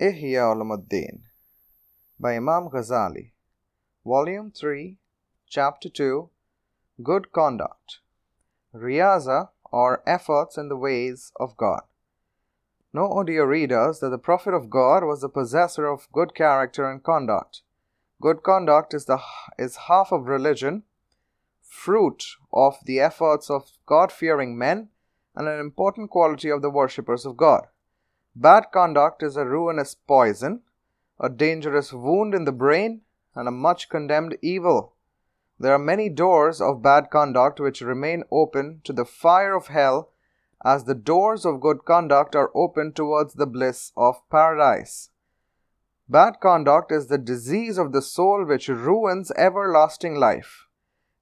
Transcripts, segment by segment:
Ihya Ulumuddin by Imam Ghazali, Volume 3, Chapter 2 Good Conduct Riyaza or Efforts in the Ways of God. Know, O dear readers, that the Prophet of God was the possessor of good character and conduct. Good conduct is, the, is half of religion, fruit of the efforts of God fearing men, and an important quality of the worshippers of God. Bad conduct is a ruinous poison, a dangerous wound in the brain, and a much condemned evil. There are many doors of bad conduct which remain open to the fire of hell, as the doors of good conduct are open towards the bliss of paradise. Bad conduct is the disease of the soul which ruins everlasting life.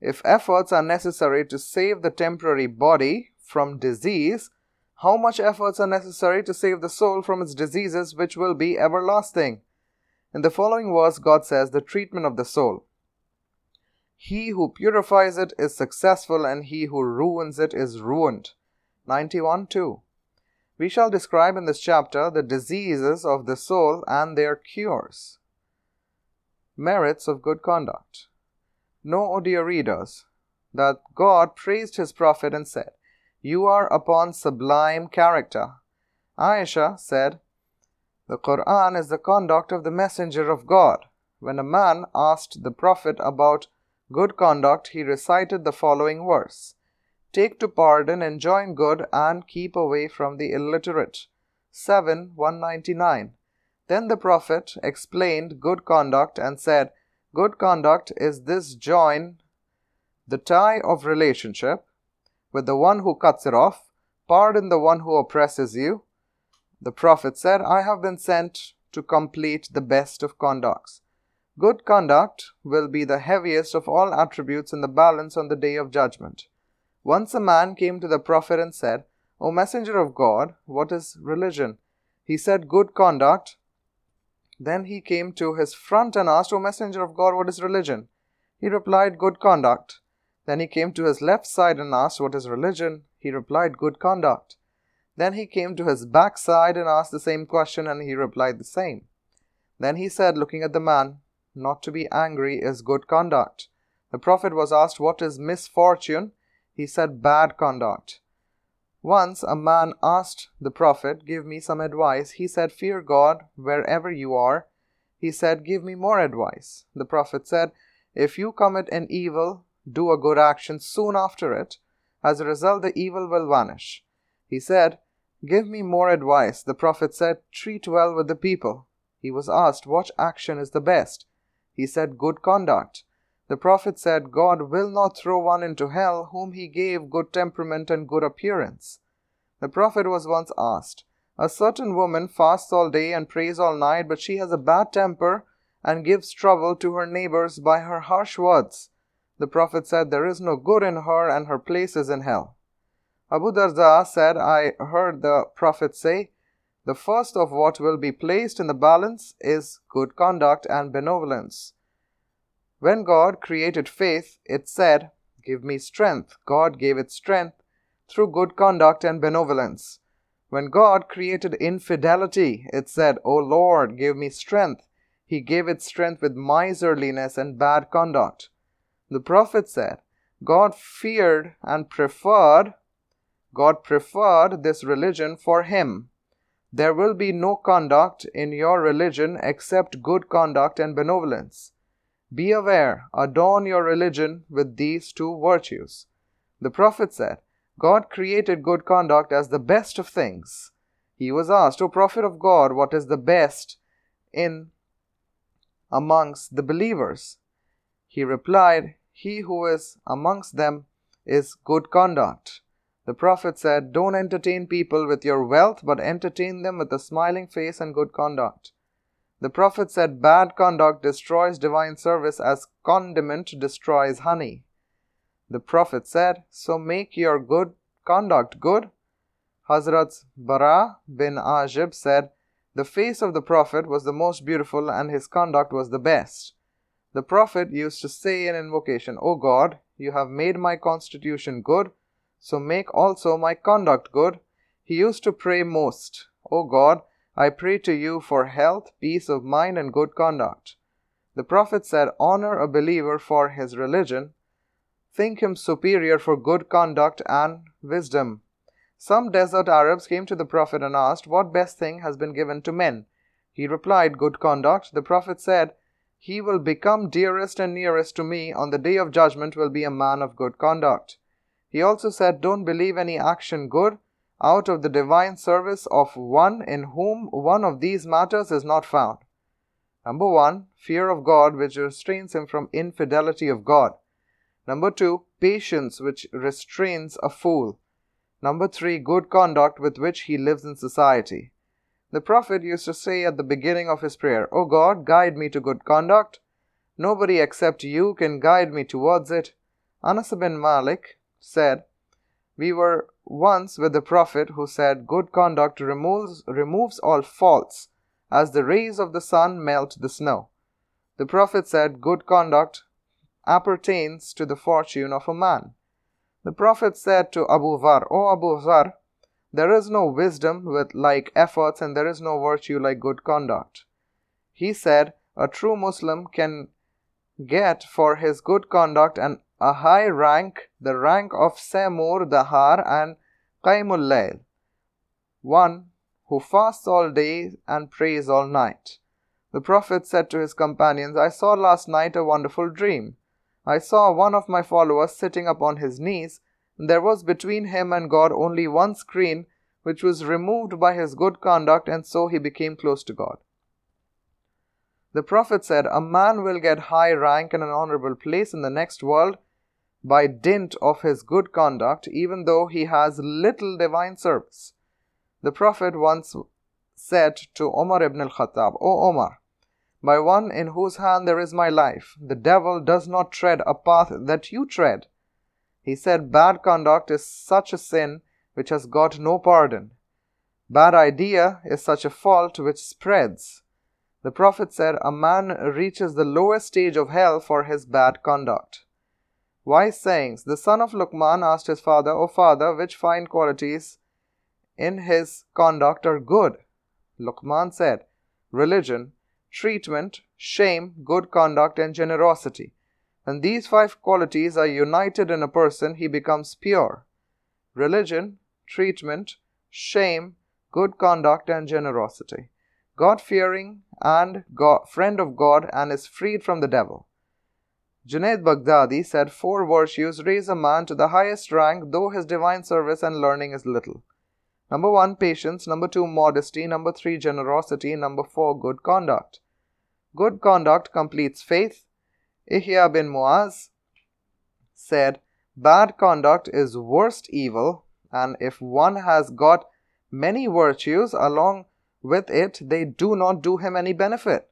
If efforts are necessary to save the temporary body from disease, how much efforts are necessary to save the soul from its diseases which will be everlasting? In the following verse, God says the treatment of the soul. He who purifies it is successful, and he who ruins it is ruined. 91 2. We shall describe in this chapter the diseases of the soul and their cures. Merits of good conduct. Know, O dear readers, that God praised his prophet and said, you are upon sublime character. Aisha said, The Quran is the conduct of the Messenger of God. When a man asked the Prophet about good conduct, he recited the following verse Take to pardon, enjoin good, and keep away from the illiterate. 7 199. Then the Prophet explained good conduct and said, Good conduct is this join the tie of relationship with the one who cuts it off, pardon the one who oppresses you. The Prophet said, I have been sent to complete the best of conducts. Good conduct will be the heaviest of all attributes in the balance on the day of judgment. Once a man came to the Prophet and said, O Messenger of God, what is religion? He said, Good conduct. Then he came to his front and asked, O Messenger of God, what is religion? He replied, Good conduct. Then he came to his left side and asked, What is religion? He replied, Good conduct. Then he came to his back side and asked the same question, and he replied the same. Then he said, looking at the man, Not to be angry is good conduct. The Prophet was asked, What is misfortune? He said, Bad conduct. Once a man asked the Prophet, Give me some advice. He said, Fear God wherever you are. He said, Give me more advice. The Prophet said, If you commit an evil, do a good action soon after it. As a result, the evil will vanish. He said, Give me more advice. The Prophet said, Treat well with the people. He was asked, What action is the best? He said, Good conduct. The Prophet said, God will not throw one into hell whom he gave good temperament and good appearance. The Prophet was once asked, A certain woman fasts all day and prays all night, but she has a bad temper and gives trouble to her neighbors by her harsh words. The Prophet said, There is no good in her, and her place is in hell. Abu Darda said, I heard the Prophet say, The first of what will be placed in the balance is good conduct and benevolence. When God created faith, it said, Give me strength. God gave it strength through good conduct and benevolence. When God created infidelity, it said, O Lord, give me strength. He gave it strength with miserliness and bad conduct. The Prophet said, God feared and preferred, God preferred this religion for him. There will be no conduct in your religion except good conduct and benevolence. Be aware, adorn your religion with these two virtues. The Prophet said, God created good conduct as the best of things. He was asked, O Prophet of God, what is the best in amongst the believers? He replied, He who is amongst them is good conduct. The Prophet said, Don't entertain people with your wealth, but entertain them with a smiling face and good conduct. The Prophet said, Bad conduct destroys divine service as condiment destroys honey. The Prophet said, So make your good conduct good. Hazrat Bara bin Ajib said, The face of the Prophet was the most beautiful and his conduct was the best. The Prophet used to say in invocation, O God, you have made my constitution good, so make also my conduct good. He used to pray most, O God, I pray to you for health, peace of mind, and good conduct. The Prophet said, Honor a believer for his religion, think him superior for good conduct and wisdom. Some desert Arabs came to the Prophet and asked, What best thing has been given to men? He replied, Good conduct. The Prophet said, He will become dearest and nearest to me on the day of judgment will be a man of good conduct. He also said, Don't believe any action good out of the divine service of one in whom one of these matters is not found. Number one, fear of God, which restrains him from infidelity of God. Number two, patience, which restrains a fool. Number three, good conduct with which he lives in society. The Prophet used to say at the beginning of his prayer, O God, guide me to good conduct. Nobody except you can guide me towards it. Anas bin Malik said, We were once with the Prophet who said, Good conduct removes, removes all faults as the rays of the sun melt the snow. The Prophet said, Good conduct appertains to the fortune of a man. The Prophet said to Abu Dhar, O Abu Dhar, there is no wisdom with like efforts and there is no virtue like good conduct. He said, A true Muslim can get for his good conduct and a high rank, the rank of Samur Dahar and Qaimul Layl, one who fasts all day and prays all night. The Prophet said to his companions, I saw last night a wonderful dream. I saw one of my followers sitting upon his knees, there was between him and God only one screen, which was removed by his good conduct, and so he became close to God. The Prophet said, A man will get high rank and an honorable place in the next world by dint of his good conduct, even though he has little divine service. The Prophet once said to Omar ibn al Khattab, O Omar, by one in whose hand there is my life, the devil does not tread a path that you tread. He said, Bad conduct is such a sin which has got no pardon. Bad idea is such a fault which spreads. The Prophet said, A man reaches the lowest stage of hell for his bad conduct. Wise sayings. The son of Luqman asked his father, O father, which fine qualities in his conduct are good. Luqman said, Religion, treatment, shame, good conduct, and generosity. When these five qualities are united in a person, he becomes pure. Religion, treatment, shame, good conduct, and generosity. God fearing and God, friend of God and is freed from the devil. Junaid Baghdadi said four virtues raise a man to the highest rank, though his divine service and learning is little. Number one, patience. Number two, modesty. Number three, generosity. Number four, good conduct. Good conduct completes faith. Ihya bin Muaz said, Bad conduct is worst evil, and if one has got many virtues along with it, they do not do him any benefit.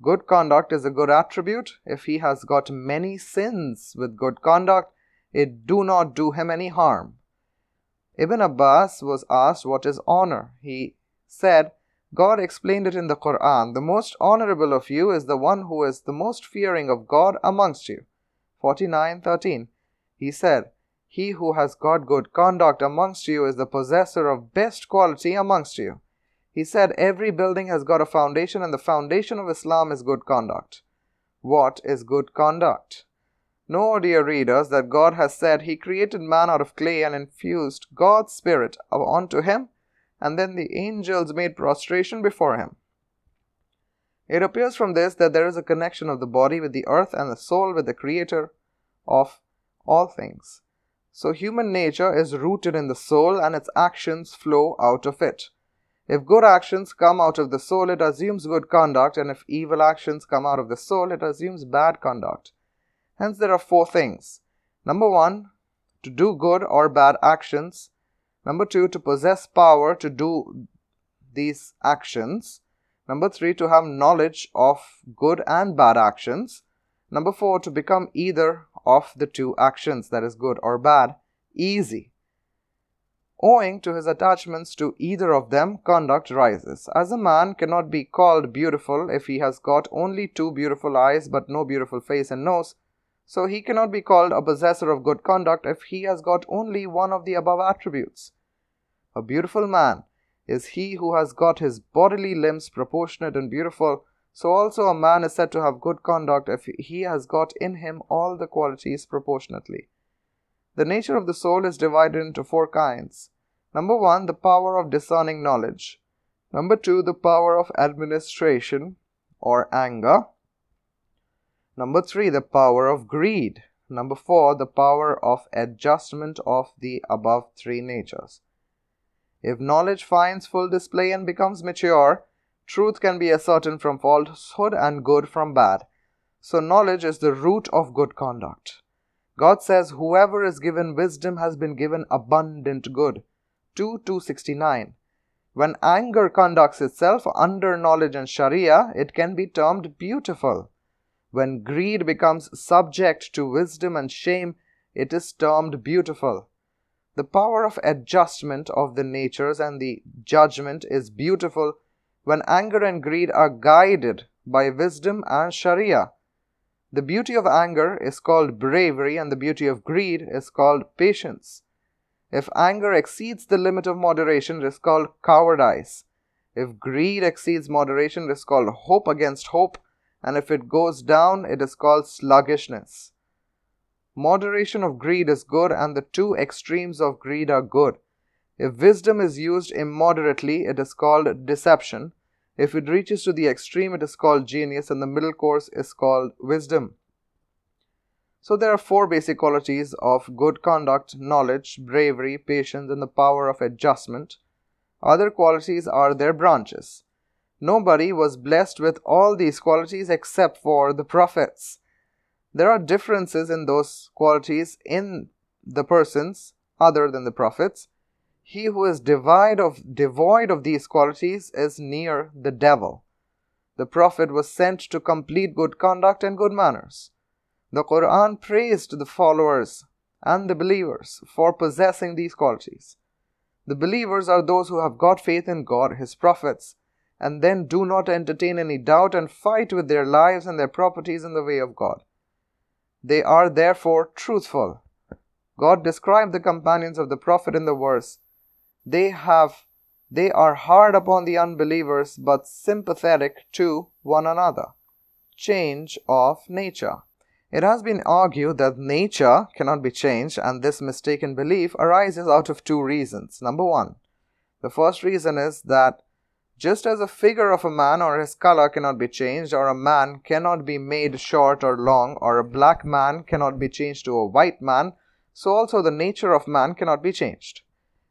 Good conduct is a good attribute. If he has got many sins with good conduct, it do not do him any harm. Ibn Abbas was asked what is honor. He said, God explained it in the Quran. The most honorable of you is the one who is the most fearing of God amongst you. 49:13. He said, He who has got good conduct amongst you is the possessor of best quality amongst you. He said, Every building has got a foundation, and the foundation of Islam is good conduct. What is good conduct? Know, dear readers, that God has said He created man out of clay and infused God's Spirit onto him, and then the angels made prostration before him. It appears from this that there is a connection of the body with the earth and the soul with the Creator of all things. So, human nature is rooted in the soul and its actions flow out of it. If good actions come out of the soul, it assumes good conduct, and if evil actions come out of the soul, it assumes bad conduct. Hence, there are four things. Number one, to do good or bad actions. Number two, to possess power to do these actions. Number three, to have knowledge of good and bad actions. Number four, to become either of the two actions, that is, good or bad, easy. Owing to his attachments to either of them, conduct rises. As a man cannot be called beautiful if he has got only two beautiful eyes but no beautiful face and nose, so he cannot be called a possessor of good conduct if he has got only one of the above attributes. A beautiful man is he who has got his bodily limbs proportionate and beautiful. So also a man is said to have good conduct if he has got in him all the qualities proportionately. The nature of the soul is divided into four kinds. Number one, the power of discerning knowledge. Number two, the power of administration or anger. Number three, the power of greed. Number four, the power of adjustment of the above three natures. If knowledge finds full display and becomes mature, truth can be ascertained from falsehood and good from bad. So, knowledge is the root of good conduct. God says, Whoever is given wisdom has been given abundant good. 2 269. When anger conducts itself under knowledge and Sharia, it can be termed beautiful. When greed becomes subject to wisdom and shame, it is termed beautiful. The power of adjustment of the natures and the judgment is beautiful when anger and greed are guided by wisdom and Sharia. The beauty of anger is called bravery, and the beauty of greed is called patience. If anger exceeds the limit of moderation, it is called cowardice. If greed exceeds moderation, it is called hope against hope. And if it goes down, it is called sluggishness. Moderation of greed is good, and the two extremes of greed are good. If wisdom is used immoderately, it is called deception. If it reaches to the extreme, it is called genius, and the middle course is called wisdom. So there are four basic qualities of good conduct knowledge, bravery, patience, and the power of adjustment. Other qualities are their branches. Nobody was blessed with all these qualities except for the prophets. There are differences in those qualities in the persons other than the prophets. He who is devoid of, devoid of these qualities is near the devil. The prophet was sent to complete good conduct and good manners. The Quran praised the followers and the believers for possessing these qualities. The believers are those who have got faith in God, His prophets, and then do not entertain any doubt and fight with their lives and their properties in the way of God. They are therefore truthful. God described the companions of the Prophet in the verse They have they are hard upon the unbelievers but sympathetic to one another. Change of nature. It has been argued that nature cannot be changed, and this mistaken belief arises out of two reasons. Number one, the first reason is that just as a figure of a man or his color cannot be changed, or a man cannot be made short or long, or a black man cannot be changed to a white man, so also the nature of man cannot be changed.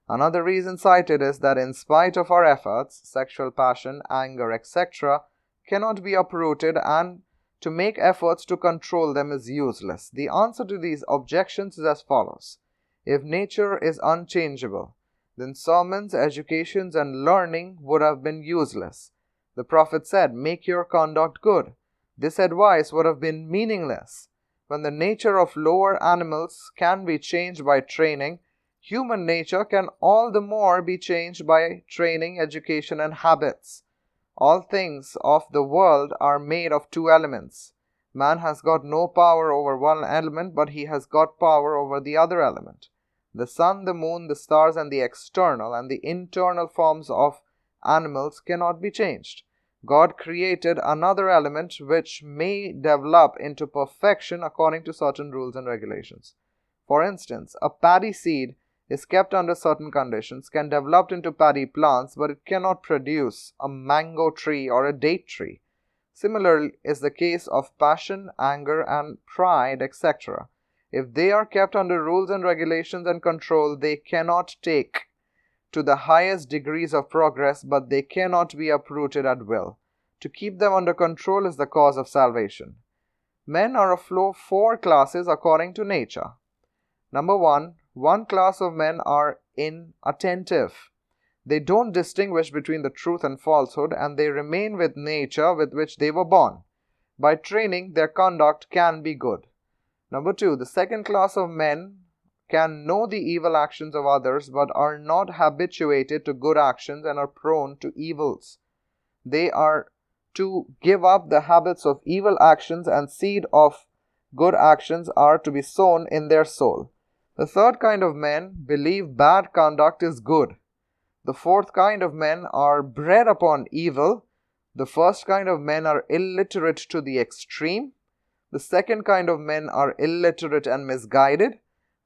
Another reason cited is that in spite of our efforts, sexual passion, anger, etc., cannot be uprooted and to make efforts to control them is useless. The answer to these objections is as follows If nature is unchangeable, then sermons, educations, and learning would have been useless. The Prophet said, Make your conduct good. This advice would have been meaningless. When the nature of lower animals can be changed by training, human nature can all the more be changed by training, education, and habits. All things of the world are made of two elements. Man has got no power over one element, but he has got power over the other element. The sun, the moon, the stars, and the external and the internal forms of animals cannot be changed. God created another element which may develop into perfection according to certain rules and regulations. For instance, a paddy seed is kept under certain conditions can develop into paddy plants, but it cannot produce a mango tree or a date tree. Similarly is the case of passion, anger, and pride, etc. If they are kept under rules and regulations and control, they cannot take to the highest degrees of progress, but they cannot be uprooted at will. To keep them under control is the cause of salvation. Men are of four classes according to nature. Number one, one class of men are inattentive. They don't distinguish between the truth and falsehood, and they remain with nature with which they were born. By training, their conduct can be good. Number two, the second class of men can know the evil actions of others but are not habituated to good actions and are prone to evils. They are to give up the habits of evil actions and seed of good actions are to be sown in their soul. The third kind of men believe bad conduct is good. The fourth kind of men are bred upon evil. The first kind of men are illiterate to the extreme. The second kind of men are illiterate and misguided.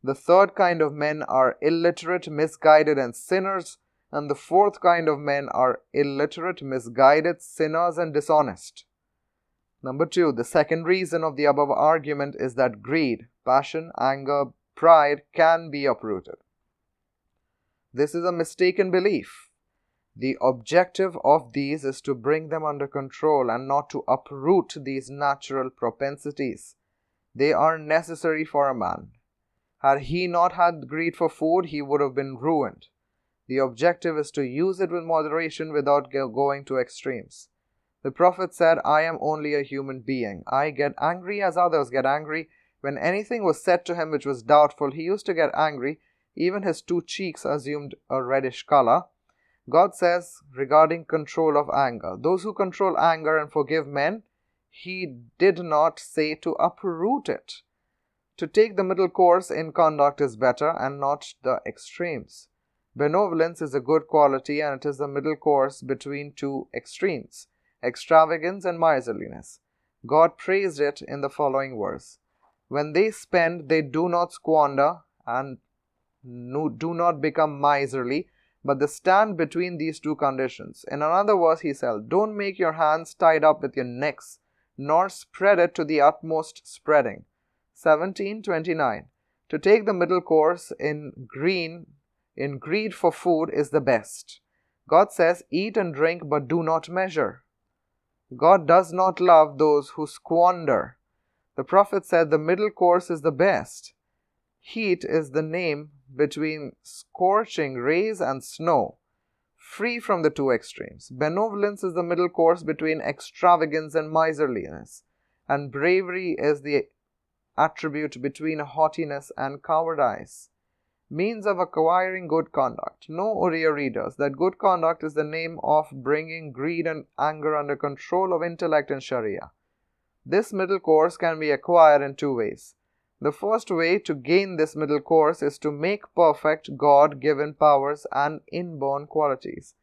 The third kind of men are illiterate, misguided, and sinners. And the fourth kind of men are illiterate, misguided, sinners, and dishonest. Number two, the second reason of the above argument is that greed, passion, anger, pride can be uprooted. This is a mistaken belief. The objective of these is to bring them under control and not to uproot these natural propensities. They are necessary for a man. Had he not had greed for food, he would have been ruined. The objective is to use it with moderation without going to extremes. The Prophet said, I am only a human being. I get angry as others get angry. When anything was said to him which was doubtful, he used to get angry. Even his two cheeks assumed a reddish color. God says regarding control of anger, those who control anger and forgive men, he did not say to uproot it. To take the middle course in conduct is better and not the extremes. Benevolence is a good quality and it is the middle course between two extremes extravagance and miserliness. God praised it in the following verse When they spend, they do not squander and do not become miserly, but they stand between these two conditions. In another verse, he said, Don't make your hands tied up with your necks, nor spread it to the utmost spreading 1729. To take the middle course in green in greed for food is the best. God says, Eat and drink, but do not measure. God does not love those who squander. The Prophet said the middle course is the best. Heat is the name between scorching rays and snow, free from the two extremes. Benevolence is the middle course between extravagance and miserliness, and bravery is the attribute between haughtiness and cowardice. Means of acquiring good conduct. Know, O dear readers, that good conduct is the name of bringing greed and anger under control of intellect and Sharia. This middle course can be acquired in two ways. The first way to gain this middle course is to make perfect God given powers and inborn qualities.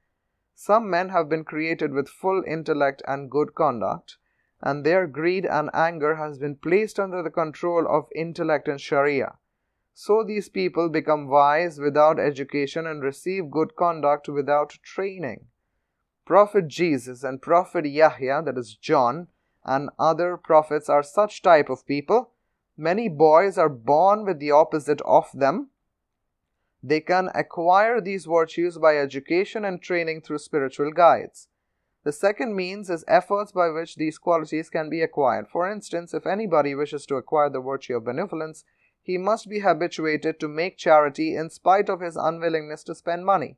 Some men have been created with full intellect and good conduct, and their greed and anger has been placed under the control of intellect and Sharia. So these people become wise without education and receive good conduct without training. Prophet Jesus and Prophet Yahya, that is John, and other prophets are such type of people. Many boys are born with the opposite of them. They can acquire these virtues by education and training through spiritual guides. The second means is efforts by which these qualities can be acquired. For instance, if anybody wishes to acquire the virtue of benevolence, he must be habituated to make charity in spite of his unwillingness to spend money.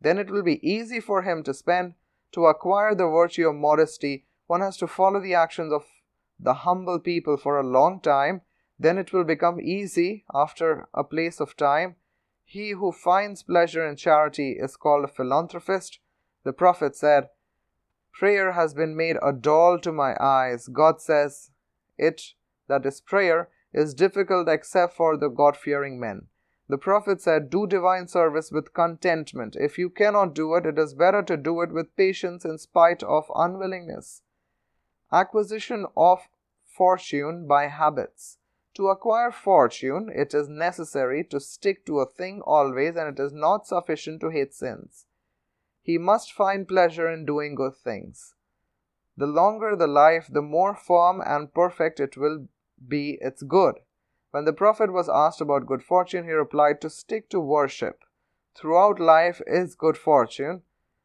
Then it will be easy for him to spend. To acquire the virtue of modesty, one has to follow the actions of the humble people for a long time. Then it will become easy after a place of time. He who finds pleasure in charity is called a philanthropist. The Prophet said, Prayer has been made a doll to my eyes. God says it, that is prayer, is difficult except for the God fearing men. The Prophet said, Do divine service with contentment. If you cannot do it, it is better to do it with patience in spite of unwillingness. Acquisition of fortune by habits. To acquire fortune, it is necessary to stick to a thing always, and it is not sufficient to hate sins. He must find pleasure in doing good things. The longer the life, the more firm and perfect it will be its good. When the Prophet was asked about good fortune, he replied, To stick to worship throughout life is good fortune.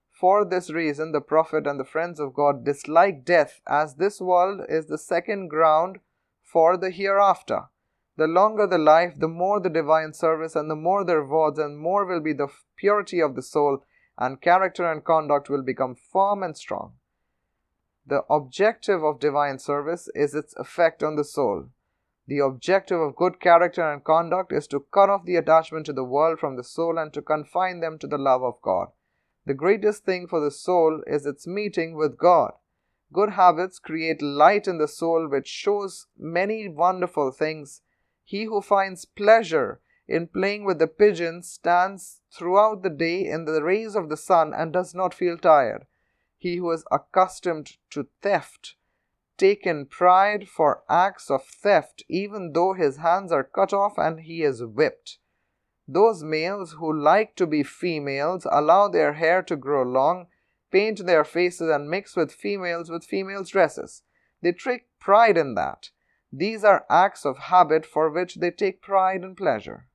For this reason, the Prophet and the friends of God dislike death, as this world is the second ground for the hereafter. The longer the life, the more the divine service, and the more the rewards, and more will be the purity of the soul and character and conduct will become firm and strong. The objective of divine service is its effect on the soul. The objective of good character and conduct is to cut off the attachment to the world from the soul and to confine them to the love of God. The greatest thing for the soul is its meeting with God. Good habits create light in the soul which shows many wonderful things. He who finds pleasure in playing with the pigeons stands throughout the day in the rays of the sun and does not feel tired. He who is accustomed to theft, taken pride for acts of theft, even though his hands are cut off and he is whipped. Those males who like to be females allow their hair to grow long, paint their faces, and mix with females with females' dresses. They take pride in that. These are acts of habit for which they take pride and pleasure.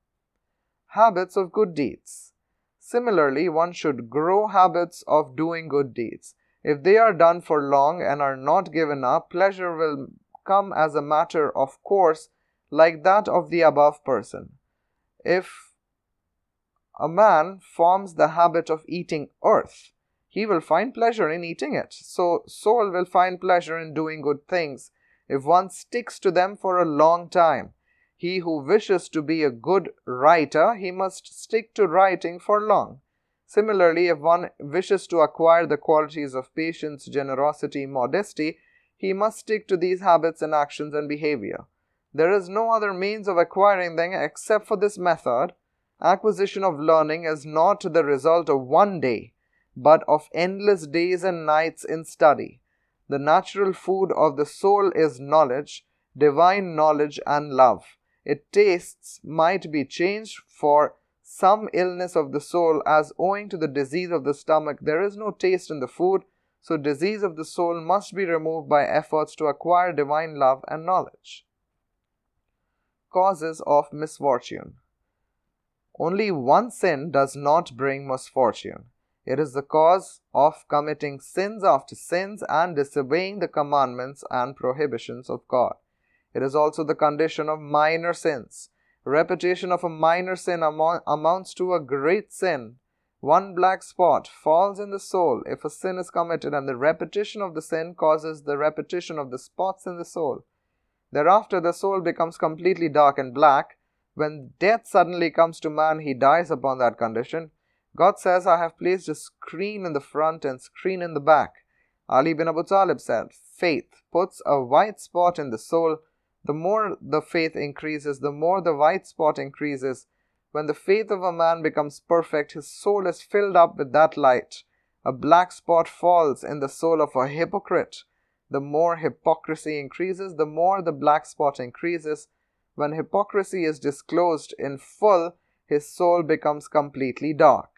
Habits of good deeds. Similarly, one should grow habits of doing good deeds. If they are done for long and are not given up, pleasure will come as a matter of course, like that of the above person. If a man forms the habit of eating earth, he will find pleasure in eating it. So, soul will find pleasure in doing good things if one sticks to them for a long time. He who wishes to be a good writer, he must stick to writing for long. Similarly, if one wishes to acquire the qualities of patience, generosity, modesty, he must stick to these habits and actions and behavior. There is no other means of acquiring them except for this method. Acquisition of learning is not the result of one day, but of endless days and nights in study. The natural food of the soul is knowledge, divine knowledge, and love. Its tastes might be changed for some illness of the soul, as owing to the disease of the stomach there is no taste in the food, so disease of the soul must be removed by efforts to acquire divine love and knowledge. Causes of misfortune. Only one sin does not bring misfortune. It is the cause of committing sins after sins and disobeying the commandments and prohibitions of God. It is also the condition of minor sins. Repetition of a minor sin amounts to a great sin. One black spot falls in the soul if a sin is committed, and the repetition of the sin causes the repetition of the spots in the soul. Thereafter, the soul becomes completely dark and black. When death suddenly comes to man, he dies upon that condition. God says, I have placed a screen in the front and screen in the back. Ali bin Abu Talib said, Faith puts a white spot in the soul. The more the faith increases, the more the white spot increases. When the faith of a man becomes perfect, his soul is filled up with that light. A black spot falls in the soul of a hypocrite. The more hypocrisy increases, the more the black spot increases. When hypocrisy is disclosed in full, his soul becomes completely dark.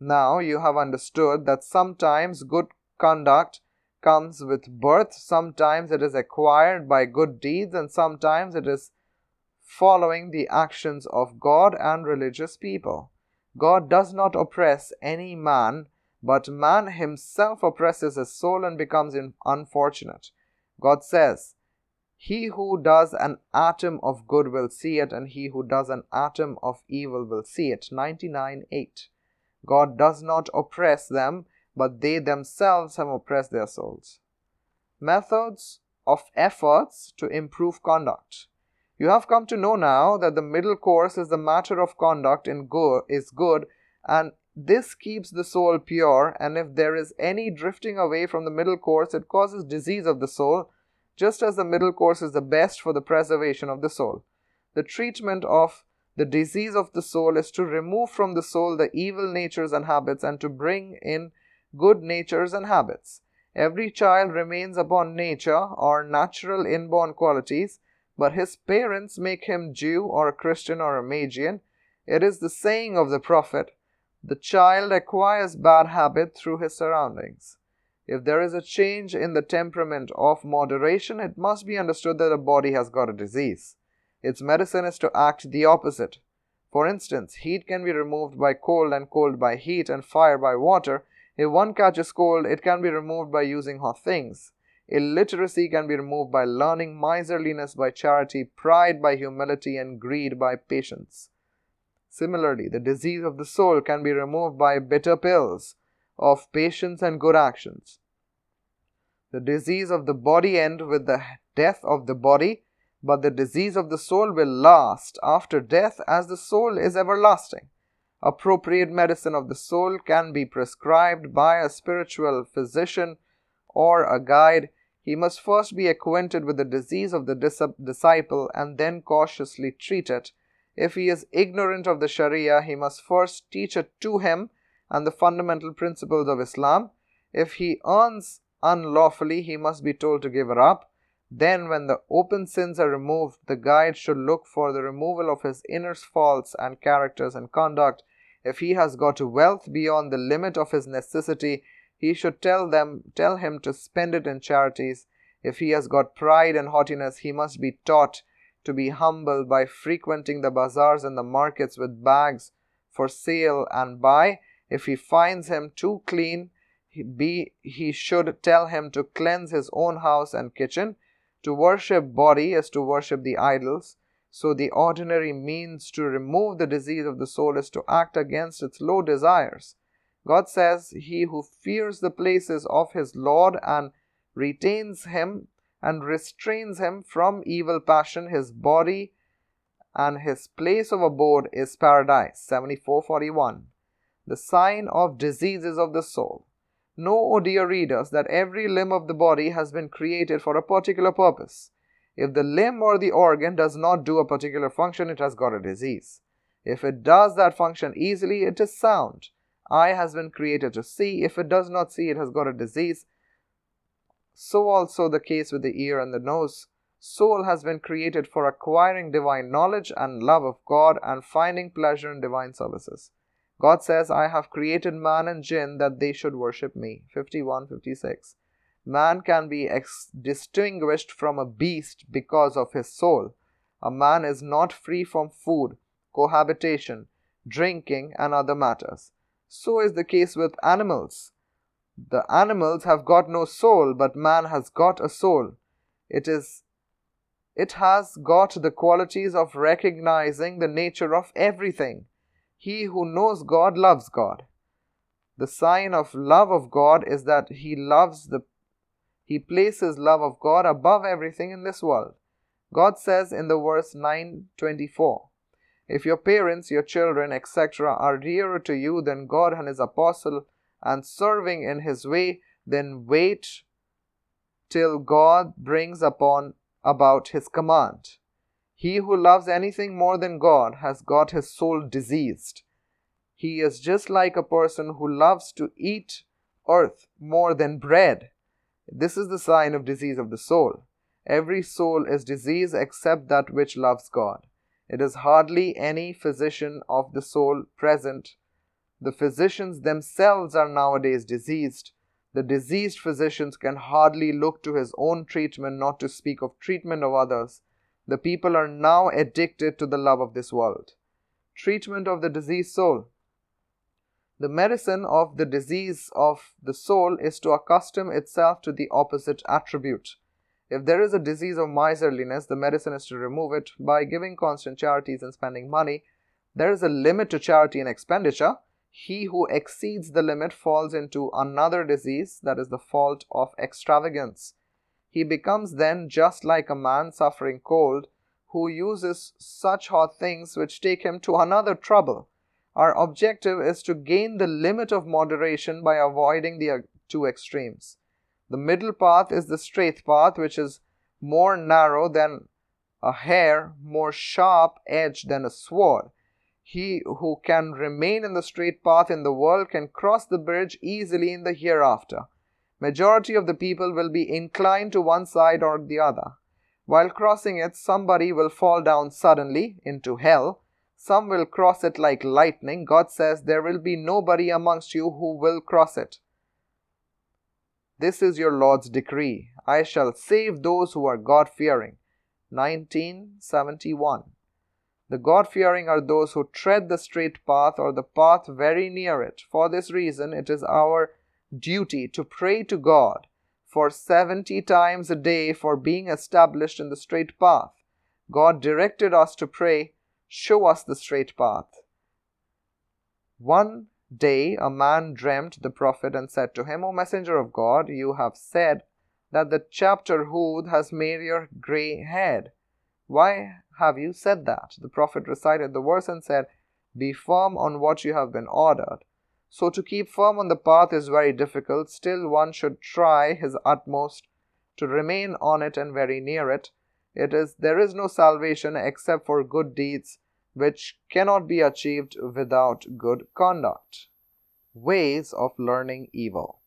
Now you have understood that sometimes good conduct comes with birth, sometimes it is acquired by good deeds, and sometimes it is following the actions of God and religious people. God does not oppress any man, but man himself oppresses his soul and becomes unfortunate. God says, he who does an atom of good will see it, and he who does an atom of evil will see it. 99 8. God does not oppress them, but they themselves have oppressed their souls. Methods of efforts to improve conduct. You have come to know now that the middle course is the matter of conduct in good is good, and this keeps the soul pure, and if there is any drifting away from the middle course, it causes disease of the soul just as the middle course is the best for the preservation of the soul. The treatment of the disease of the soul is to remove from the soul the evil natures and habits and to bring in good natures and habits. Every child remains upon nature or natural inborn qualities, but his parents make him Jew or a Christian or a Magian. It is the saying of the prophet the child acquires bad habit through his surroundings. If there is a change in the temperament of moderation, it must be understood that the body has got a disease. Its medicine is to act the opposite. For instance, heat can be removed by cold and cold by heat and fire by water. If one catches cold, it can be removed by using hot things. Illiteracy can be removed by learning, miserliness by charity, pride by humility, and greed by patience. Similarly, the disease of the soul can be removed by bitter pills of patience and good actions. The disease of the body end with the death of the body, but the disease of the soul will last after death as the soul is everlasting. Appropriate medicine of the soul can be prescribed by a spiritual physician or a guide. He must first be acquainted with the disease of the disciple and then cautiously treat it. If he is ignorant of the Sharia, he must first teach it to him and the fundamental principles of Islam. If he earns unlawfully, he must be told to give it up. Then, when the open sins are removed, the guide should look for the removal of his inner faults and characters and conduct. If he has got wealth beyond the limit of his necessity, he should tell them tell him to spend it in charities. If he has got pride and haughtiness, he must be taught to be humble by frequenting the bazaars and the markets with bags for sale and buy. If he finds him too clean, be, he should tell him to cleanse his own house and kitchen. To worship body is to worship the idols. So the ordinary means to remove the disease of the soul is to act against its low desires. God says, He who fears the places of his Lord and retains him and restrains him from evil passion, his body and his place of abode is paradise. 7441. The sign of diseases of the soul. Know, O dear readers, that every limb of the body has been created for a particular purpose. If the limb or the organ does not do a particular function, it has got a disease. If it does that function easily, it is sound. Eye has been created to see. If it does not see, it has got a disease. So also the case with the ear and the nose. Soul has been created for acquiring divine knowledge and love of God and finding pleasure in divine services. God says, I have created man and jinn that they should worship me. 51 56. Man can be ex- distinguished from a beast because of his soul. A man is not free from food, cohabitation, drinking, and other matters. So is the case with animals. The animals have got no soul, but man has got a soul. It is it has got the qualities of recognizing the nature of everything. He who knows God loves God. The sign of love of God is that he loves the he places love of God above everything in this world. God says in the verse 924 If your parents, your children, etc., are dearer to you than God and His apostle and serving in His way, then wait till God brings upon about His command. He who loves anything more than God has got his soul diseased. He is just like a person who loves to eat earth more than bread. This is the sign of disease of the soul. Every soul is diseased except that which loves God. It is hardly any physician of the soul present the physicians themselves are nowadays diseased. The diseased physicians can hardly look to his own treatment, not to speak of treatment of others. The people are now addicted to the love of this world. Treatment of the diseased soul. The medicine of the disease of the soul is to accustom itself to the opposite attribute. If there is a disease of miserliness, the medicine is to remove it by giving constant charities and spending money. There is a limit to charity and expenditure. He who exceeds the limit falls into another disease, that is the fault of extravagance. He becomes then just like a man suffering cold who uses such hot things which take him to another trouble. Our objective is to gain the limit of moderation by avoiding the uh, two extremes. The middle path is the straight path, which is more narrow than a hair, more sharp edged than a sword. He who can remain in the straight path in the world can cross the bridge easily in the hereafter. Majority of the people will be inclined to one side or the other. While crossing it, somebody will fall down suddenly into hell. Some will cross it like lightning. God says there will be nobody amongst you who will cross it. This is your Lord's decree. I shall save those who are God fearing. 1971. The God fearing are those who tread the straight path or the path very near it. For this reason, it is our duty to pray to God for 70 times a day for being established in the straight path. God directed us to pray, Show us the straight path. One day a man dreamt the prophet and said to him, O messenger of God, you have said that the chapter Hud has made your grey head. Why have you said that? The Prophet recited the verse and said, Be firm on what you have been ordered. So to keep firm on the path is very difficult, still one should try his utmost to remain on it and very near it. It is there is no salvation except for good deeds. which cannot be achieved without good conduct. Ways of learning evil.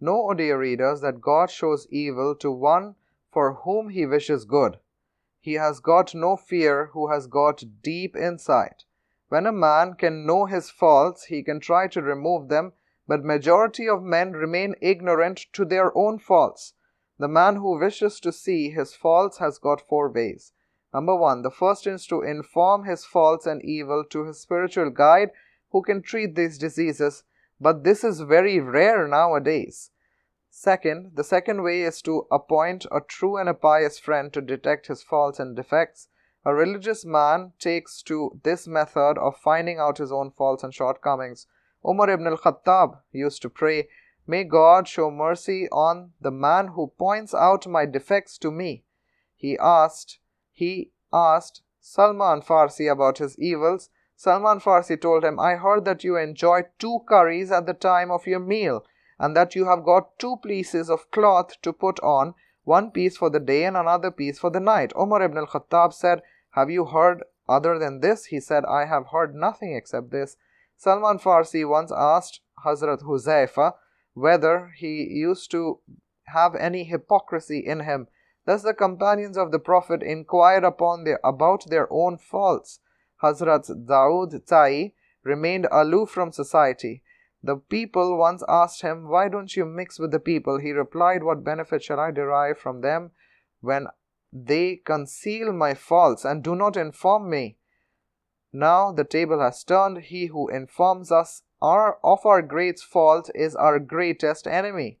Know, O dear readers, that God shows evil to one for whom he wishes good. He has got no fear who has got deep insight. When a man can know his faults, he can try to remove them, but majority of men remain ignorant to their own faults. The man who wishes to see his faults has got four ways. Number one, the first is to inform his faults and evil to his spiritual guide who can treat these diseases, but this is very rare nowadays. Second, the second way is to appoint a true and a pious friend to detect his faults and defects. A religious man takes to this method of finding out his own faults and shortcomings. Umar ibn al-Khattab used to pray, May God show mercy on the man who points out my defects to me. He asked, he asked Salman Farsi about his evils. Salman Farsi told him, I heard that you enjoy two curries at the time of your meal, and that you have got two pieces of cloth to put on, one piece for the day and another piece for the night. Umar ibn al Khattab said, Have you heard other than this? He said, I have heard nothing except this. Salman Farsi once asked Hazrat Huzaifa whether he used to have any hypocrisy in him. Thus the companions of the Prophet inquired upon their, about their own faults. Hazrat Daud Tai remained aloof from society. The people once asked him, Why don't you mix with the people? He replied, What benefit shall I derive from them when they conceal my faults and do not inform me? Now the table has turned. He who informs us our, of our great fault is our greatest enemy.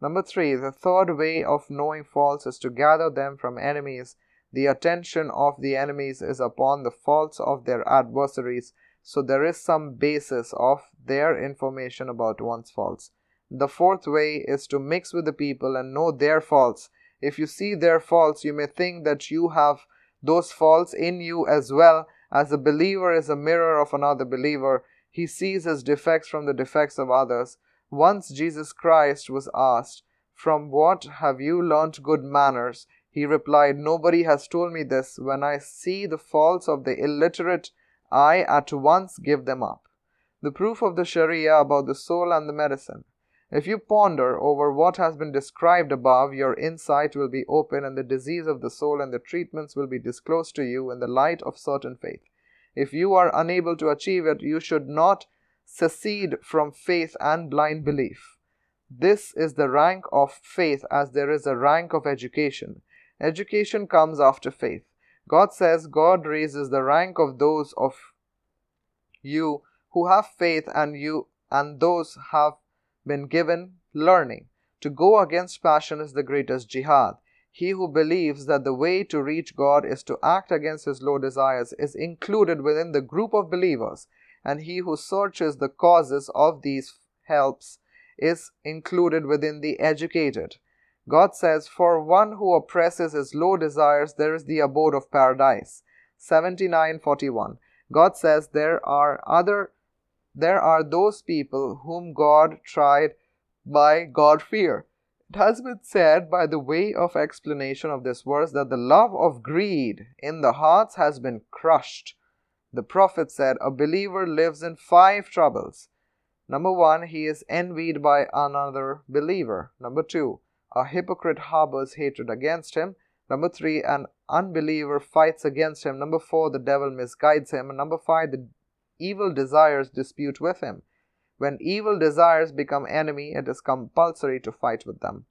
Number three, the third way of knowing faults is to gather them from enemies. The attention of the enemies is upon the faults of their adversaries, so there is some basis of their information about one's faults. The fourth way is to mix with the people and know their faults. If you see their faults, you may think that you have those faults in you as well, as a believer is a mirror of another believer. He sees his defects from the defects of others. Once Jesus Christ was asked, From what have you learnt good manners? He replied, Nobody has told me this. When I see the faults of the illiterate, I at once give them up. The proof of the Sharia about the soul and the medicine. If you ponder over what has been described above, your insight will be open and the disease of the soul and the treatments will be disclosed to you in the light of certain faith. If you are unable to achieve it, you should not secede from faith and blind belief. This is the rank of faith as there is a rank of education. Education comes after faith. God says God raises the rank of those of you who have faith and you and those have been given learning. To go against passion is the greatest jihad. He who believes that the way to reach God is to act against his low desires is included within the group of believers and he who searches the causes of these helps is included within the educated. God says, For one who oppresses his low desires, there is the abode of paradise. 7941. God says there are other there are those people whom God tried by God fear. It has been said by the way of explanation of this verse that the love of greed in the hearts has been crushed the Prophet said, A believer lives in five troubles. Number one, he is envied by another believer. Number two, a hypocrite harbors hatred against him. Number three, an unbeliever fights against him. Number four, the devil misguides him. And number five, the evil desires dispute with him. When evil desires become enemy, it is compulsory to fight with them.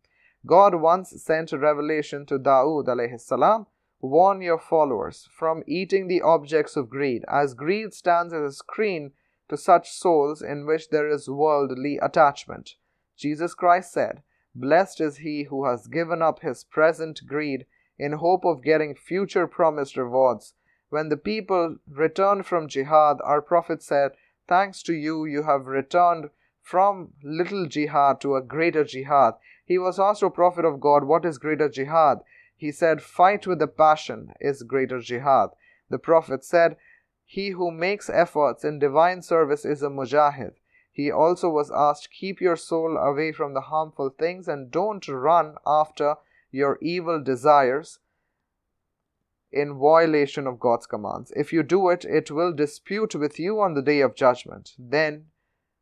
God once sent a revelation to Dawood salam warn your followers from eating the objects of greed, as greed stands as a screen to such souls in which there is worldly attachment. Jesus Christ said, Blessed is he who has given up his present greed in hope of getting future promised rewards. When the people returned from jihad, our Prophet said, Thanks to you, you have returned from little jihad to a greater jihad. He was asked, Prophet of God, what is greater jihad? He said, Fight with a passion is greater jihad. The Prophet said, He who makes efforts in divine service is a mujahid. He also was asked, Keep your soul away from the harmful things and don't run after your evil desires. in violation of God's commands. If you do it, it will dispute with you on the day of judgment. Then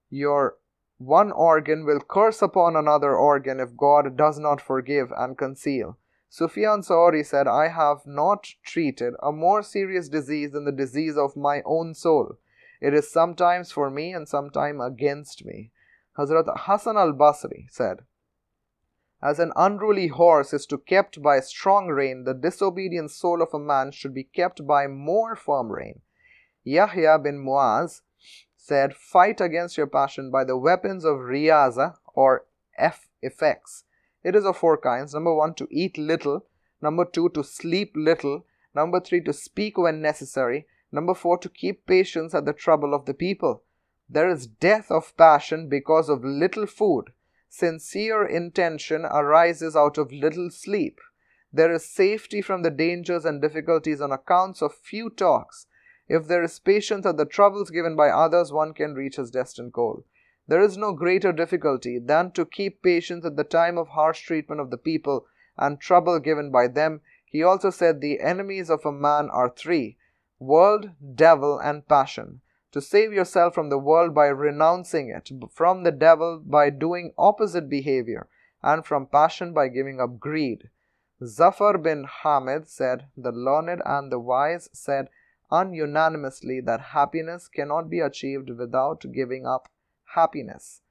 your one organ will curse upon another organ if God does not forgive and conceal. Sufyan Sauri said, I have not treated a more serious disease than the disease of my own soul. It is sometimes for me and sometimes against me. Hazrat Hassan al Basri said, As an unruly horse is to kept by strong rein, the disobedient soul of a man should be kept by more firm rein. Yahya bin Muaz said, Fight against your passion by the weapons of riyaza or F effects. It is of four kinds. Number one, to eat little. Number two, to sleep little. Number three, to speak when necessary. Number four, to keep patience at the trouble of the people. There is death of passion because of little food. Sincere intention arises out of little sleep. There is safety from the dangers and difficulties on accounts of few talks. If there is patience at the troubles given by others, one can reach his destined goal. There is no greater difficulty than to keep patience at the time of harsh treatment of the people and trouble given by them. He also said, The enemies of a man are three world, devil, and passion. To save yourself from the world by renouncing it, from the devil by doing opposite behavior, and from passion by giving up greed. Zafar bin Hamid said, The learned and the wise said, ununanimously that happiness cannot be achieved without giving up happiness.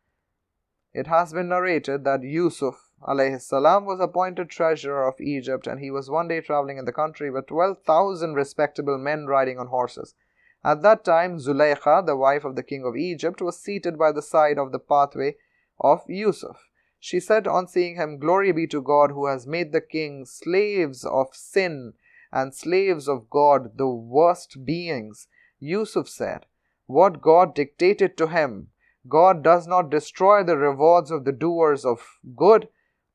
It has been narrated that Yusuf salam was appointed treasurer of Egypt and he was one day traveling in the country with 12,000 respectable men riding on horses. At that time, Zuleikha, the wife of the king of Egypt, was seated by the side of the pathway of Yusuf. She said on seeing him, Glory be to God who has made the king slaves of sin and slaves of God, the worst beings. Yusuf said, What God dictated to him, God does not destroy the rewards of the doers of good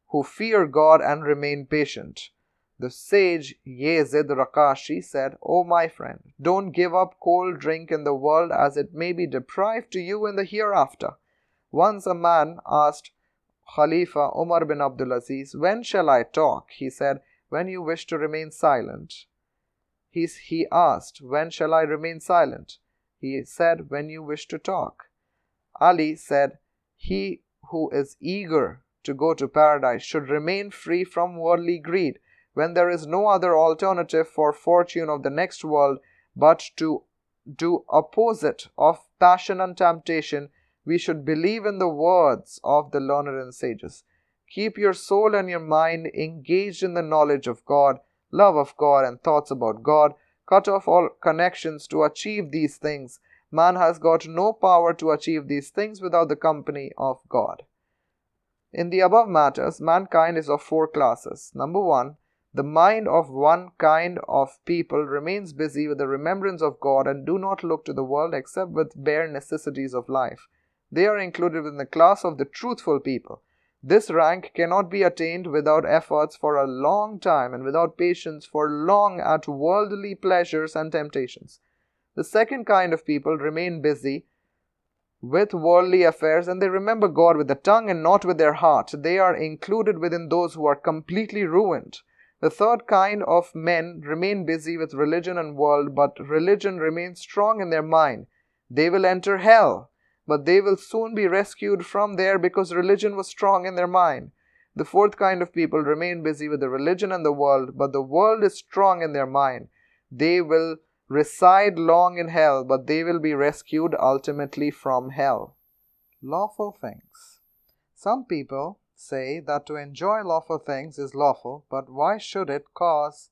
who fear God and remain patient. The sage Yezid Rakashi said, O my friend, don't give up cold drink in the world as it may be deprived to you in the hereafter. Once a man asked Khalifa Umar bin Abdul Aziz, When shall I talk? He said, when you wish to remain silent. He, he asked, When shall I remain silent? He said, When you wish to talk. Ali said, He who is eager to go to paradise should remain free from worldly greed when there is no other alternative for fortune of the next world but to do opposite of passion and temptation we should believe in the words of the learned and sages Keep your soul and your mind engaged in the knowledge of God, love of God, and thoughts about God. Cut off all connections to achieve these things. Man has got no power to achieve these things without the company of God. In the above matters, mankind is of four classes. Number one, the mind of one kind of people remains busy with the remembrance of God and do not look to the world except with bare necessities of life. They are included in the class of the truthful people. This rank cannot be attained without efforts for a long time and without patience for long at worldly pleasures and temptations. The second kind of people remain busy with worldly affairs and they remember God with the tongue and not with their heart. They are included within those who are completely ruined. The third kind of men remain busy with religion and world, but religion remains strong in their mind. They will enter hell but they will soon be rescued from there because religion was strong in their mind. The fourth kind of people remain busy with the religion and the world, but the world is strong in their mind. They will reside long in hell, but they will be rescued ultimately from hell. Lawful things. Some people say that to enjoy lawful things is lawful, but why should it cause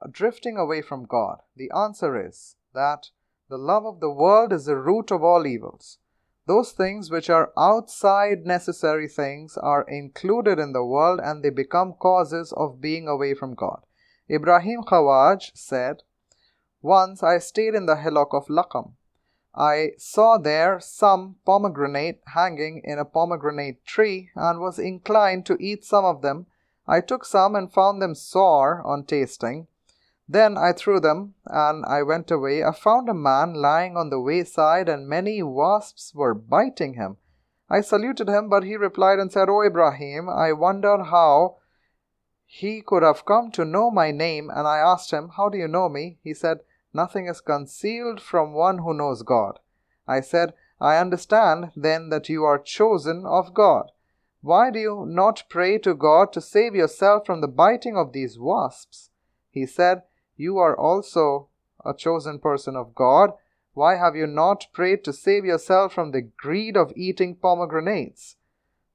a drifting away from God? The answer is that the love of the world is the root of all evils. Those things which are outside necessary things are included in the world and they become causes of being away from God. Ibrahim Khawas said, Once I stayed in the hillock of Lakam. I saw there some pomegranate hanging in a pomegranate tree and was inclined to eat some of them. I took some and found them sour on tasting. Then I threw them, and I went away. I found a man lying on the wayside, and many wasps were biting him. I saluted him, but he replied and said, O Ibrahim, I wonder how He could have come to know my name, and I asked him, How do you know me? He said, Nothing is concealed from one who knows God. I said, I understand then that you are chosen of God. Why do you not pray to God to save yourself from the biting of these wasps? He said, You are also a chosen person of God. Why have you not prayed to save yourself from the greed of eating pomegranates?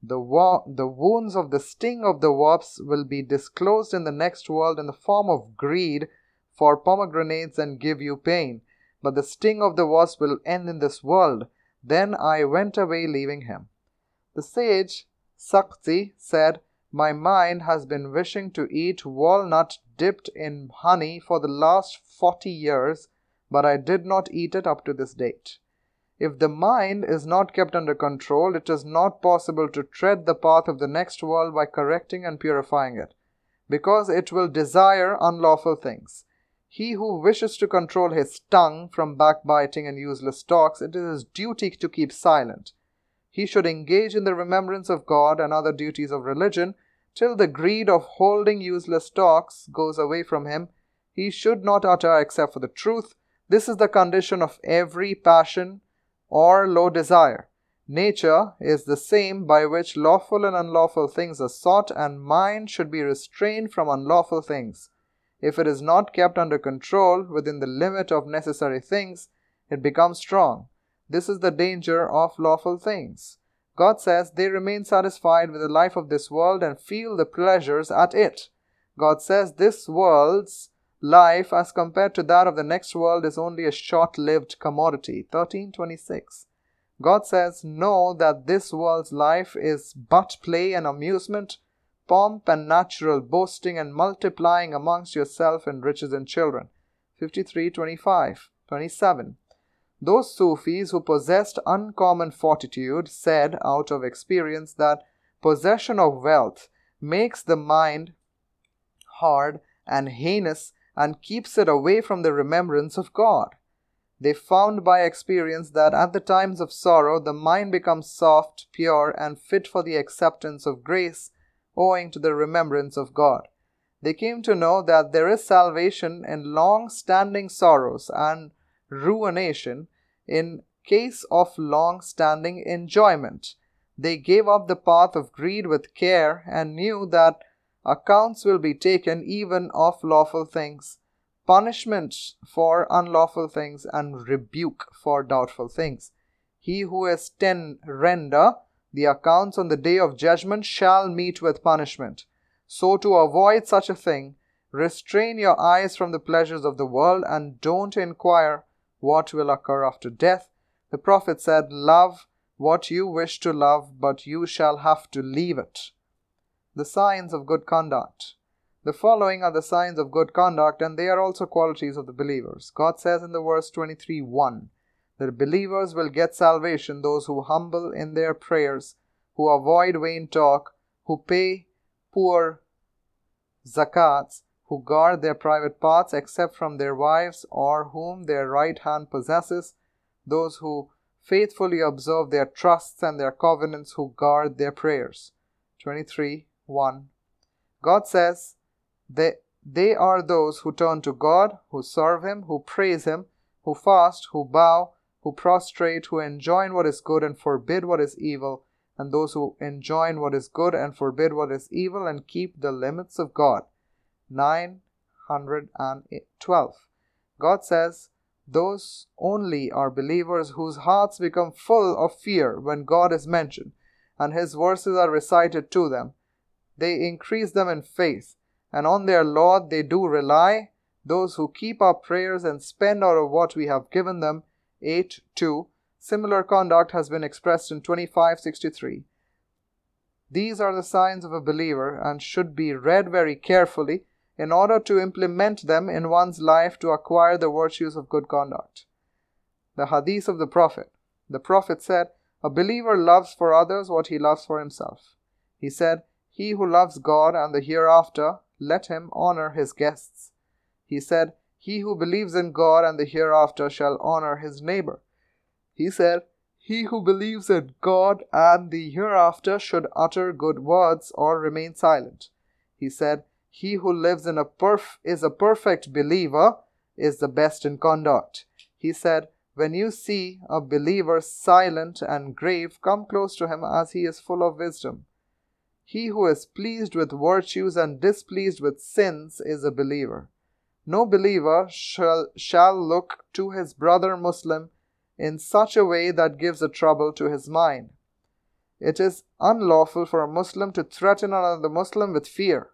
The, wa- the wounds of the sting of the wasps will be disclosed in the next world in the form of greed for pomegranates and give you pain. But the sting of the wasp will end in this world. Then I went away, leaving him. The sage Sakti said, My mind has been wishing to eat walnut dipped in honey for the last forty years, but I did not eat it up to this date. If the mind is not kept under control, it is not possible to tread the path of the next world by correcting and purifying it, because it will desire unlawful things. He who wishes to control his tongue from backbiting and useless talks, it is his duty to keep silent. He should engage in the remembrance of God and other duties of religion till the greed of holding useless talks goes away from him. He should not utter except for the truth. This is the condition of every passion or low desire. Nature is the same by which lawful and unlawful things are sought, and mind should be restrained from unlawful things. If it is not kept under control within the limit of necessary things, it becomes strong. This is the danger of lawful things. God says they remain satisfied with the life of this world and feel the pleasures at it. God says this world's life as compared to that of the next world is only a short-lived commodity 1326 god says know that this world's life is but play and amusement pomp and natural boasting and multiplying amongst yourself in riches and children 53 25 27 those sufis who possessed uncommon fortitude said out of experience that possession of wealth makes the mind hard and heinous and keeps it away from the remembrance of God. They found by experience that at the times of sorrow the mind becomes soft, pure, and fit for the acceptance of grace owing to the remembrance of God. They came to know that there is salvation in long standing sorrows and ruination in case of long standing enjoyment. They gave up the path of greed with care and knew that accounts will be taken even of lawful things, punishments for unlawful things, and rebuke for doubtful things. He who is ten render the accounts on the day of judgment shall meet with punishment. So, to avoid such a thing, restrain your eyes from the pleasures of the world and don't inquire what will occur after death. The Prophet said, Love what you wish to love, but you shall have to leave it. The signs of good conduct. The following are the signs of good conduct, and they are also qualities of the believers. God says in the verse 23 1 that believers will get salvation, those who humble in their prayers, who avoid vain talk, who pay poor zakats, who guard their private parts except from their wives or whom their right hand possesses, those who faithfully observe their trusts and their covenants, who guard their prayers. 23 1. God says they, they are those who turn to God, who serve Him, who praise Him, who fast, who bow, who prostrate, who enjoin what is good and forbid what is evil, and those who enjoin what is good and forbid what is evil and keep the limits of God. 912. God says, Those only are believers whose hearts become full of fear when God is mentioned, and His verses are recited to them they increase them in faith, and on their Lord they do rely. Those who keep our prayers and spend out of what we have given them. 8 2. Similar conduct has been expressed in 2563. These are the signs of a believer and should be read very carefully in order to implement them in one's life to acquire the virtues of good conduct. The Hadith of the Prophet. The Prophet said, A believer loves for others what he loves for himself. He said, he who loves God and the hereafter, let him honor his guests. He said, He who believes in God and the hereafter shall honor his neighbor. He said, He who believes in God and the hereafter should utter good words or remain silent. He said, He who lives in a perf- is a perfect believer is the best in conduct. He said, When you see a believer silent and grave, come close to him as he is full of wisdom. He who is pleased with virtues and displeased with sins is a believer. No believer shall, shall look to his brother Muslim in such a way that gives a trouble to his mind. It is unlawful for a Muslim to threaten another Muslim with fear.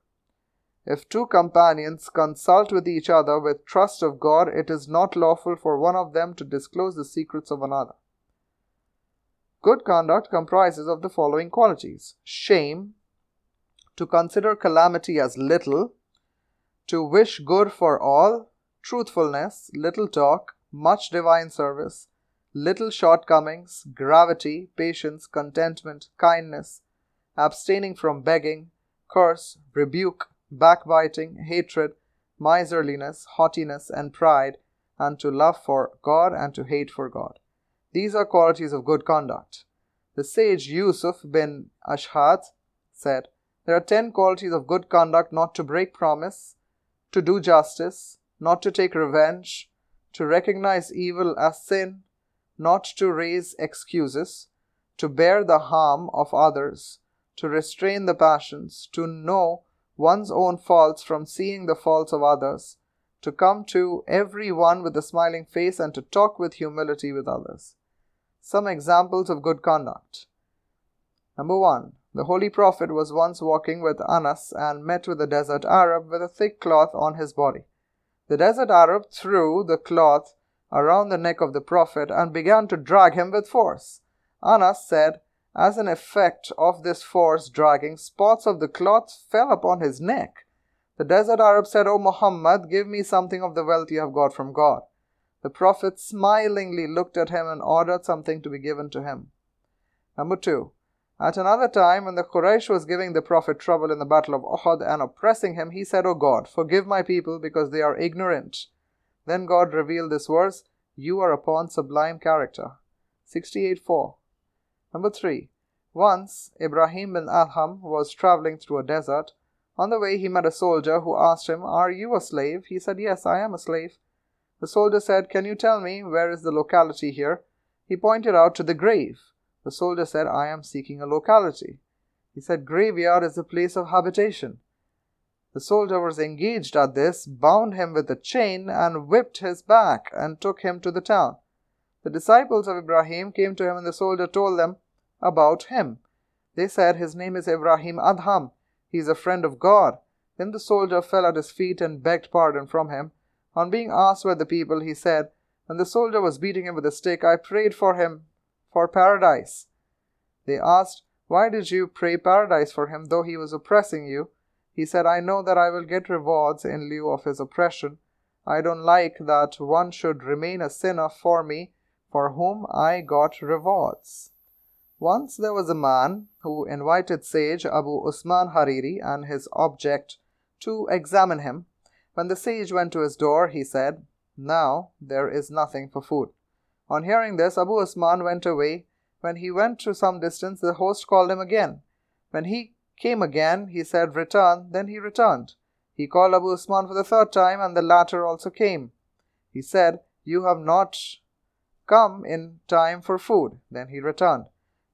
If two companions consult with each other with trust of God, it is not lawful for one of them to disclose the secrets of another. Good conduct comprises of the following qualities shame, to consider calamity as little, to wish good for all, truthfulness, little talk, much divine service, little shortcomings, gravity, patience, contentment, kindness, abstaining from begging, curse, rebuke, backbiting, hatred, miserliness, haughtiness, and pride, and to love for God and to hate for God. These are qualities of good conduct. The sage Yusuf bin Ashhat said, there are ten qualities of good conduct not to break promise, to do justice, not to take revenge, to recognize evil as sin, not to raise excuses, to bear the harm of others, to restrain the passions, to know one's own faults from seeing the faults of others, to come to every one with a smiling face, and to talk with humility with others. Some examples of good conduct. Number one, the Holy Prophet was once walking with Anas and met with a desert Arab with a thick cloth on his body. The desert Arab threw the cloth around the neck of the Prophet and began to drag him with force. Anas said, As an effect of this force dragging, spots of the cloth fell upon his neck. The desert Arab said, O Muhammad, give me something of the wealth you have got from God. The Prophet smilingly looked at him and ordered something to be given to him. Number two, at another time, when the Quraysh was giving the Prophet trouble in the battle of Uhud and oppressing him, he said, O God, forgive my people because they are ignorant. Then God revealed this verse, You are upon sublime character. 68 4. Number 3. Once, Ibrahim bin Adham was traveling through a desert. On the way, he met a soldier who asked him, Are you a slave? He said, Yes, I am a slave. The soldier said, Can you tell me where is the locality here? He pointed out to the grave. The soldier said, I am seeking a locality. He said, Graveyard is a place of habitation. The soldier was engaged at this, bound him with a chain, and whipped his back, and took him to the town. The disciples of Ibrahim came to him, and the soldier told them about him. They said, His name is Ibrahim Adham. He is a friend of God. Then the soldier fell at his feet and begged pardon from him. On being asked by the people, he said, When the soldier was beating him with a stick, I prayed for him for paradise. They asked, Why did you pray paradise for him, though he was oppressing you? He said, I know that I will get rewards in lieu of his oppression. I don't like that one should remain a sinner for me, for whom I got rewards. Once there was a man who invited sage Abu Usman Hariri and his object to examine him. When the sage went to his door, he said, Now there is nothing for food. On hearing this, Abu Usman went away. When he went to some distance, the host called him again. When he came again, he said, Return. Then he returned. He called Abu Usman for the third time, and the latter also came. He said, You have not come in time for food. Then he returned.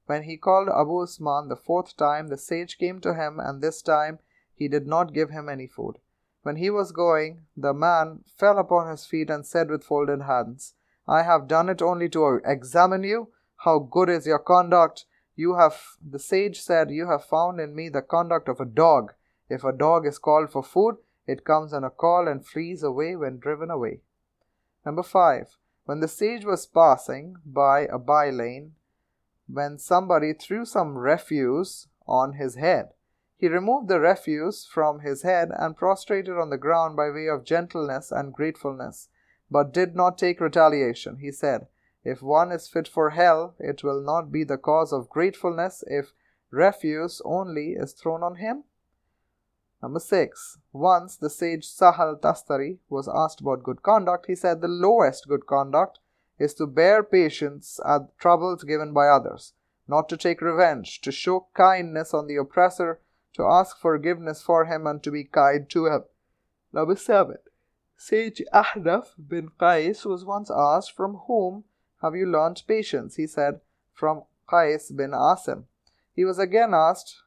When he called Abu Usman the fourth time, the sage came to him, and this time he did not give him any food. When he was going, the man fell upon his feet and said with folded hands, I have done it only to examine you. How good is your conduct? You have, the sage said, you have found in me the conduct of a dog. If a dog is called for food, it comes on a call and flees away when driven away. Number five, when the sage was passing by a by lane, when somebody threw some refuse on his head, he removed the refuse from his head and prostrated on the ground by way of gentleness and gratefulness but did not take retaliation. He said, If one is fit for hell, it will not be the cause of gratefulness if refuse only is thrown on him. Number six. Once the sage Sahal Tastari was asked about good conduct. He said, The lowest good conduct is to bear patience at troubles given by others, not to take revenge, to show kindness on the oppressor, to ask forgiveness for him and to be kind to him. Number 7. Sage Ahnaf bin Qais was once asked, From whom have you learnt patience? He said, From Qais bin Asim. He was again asked,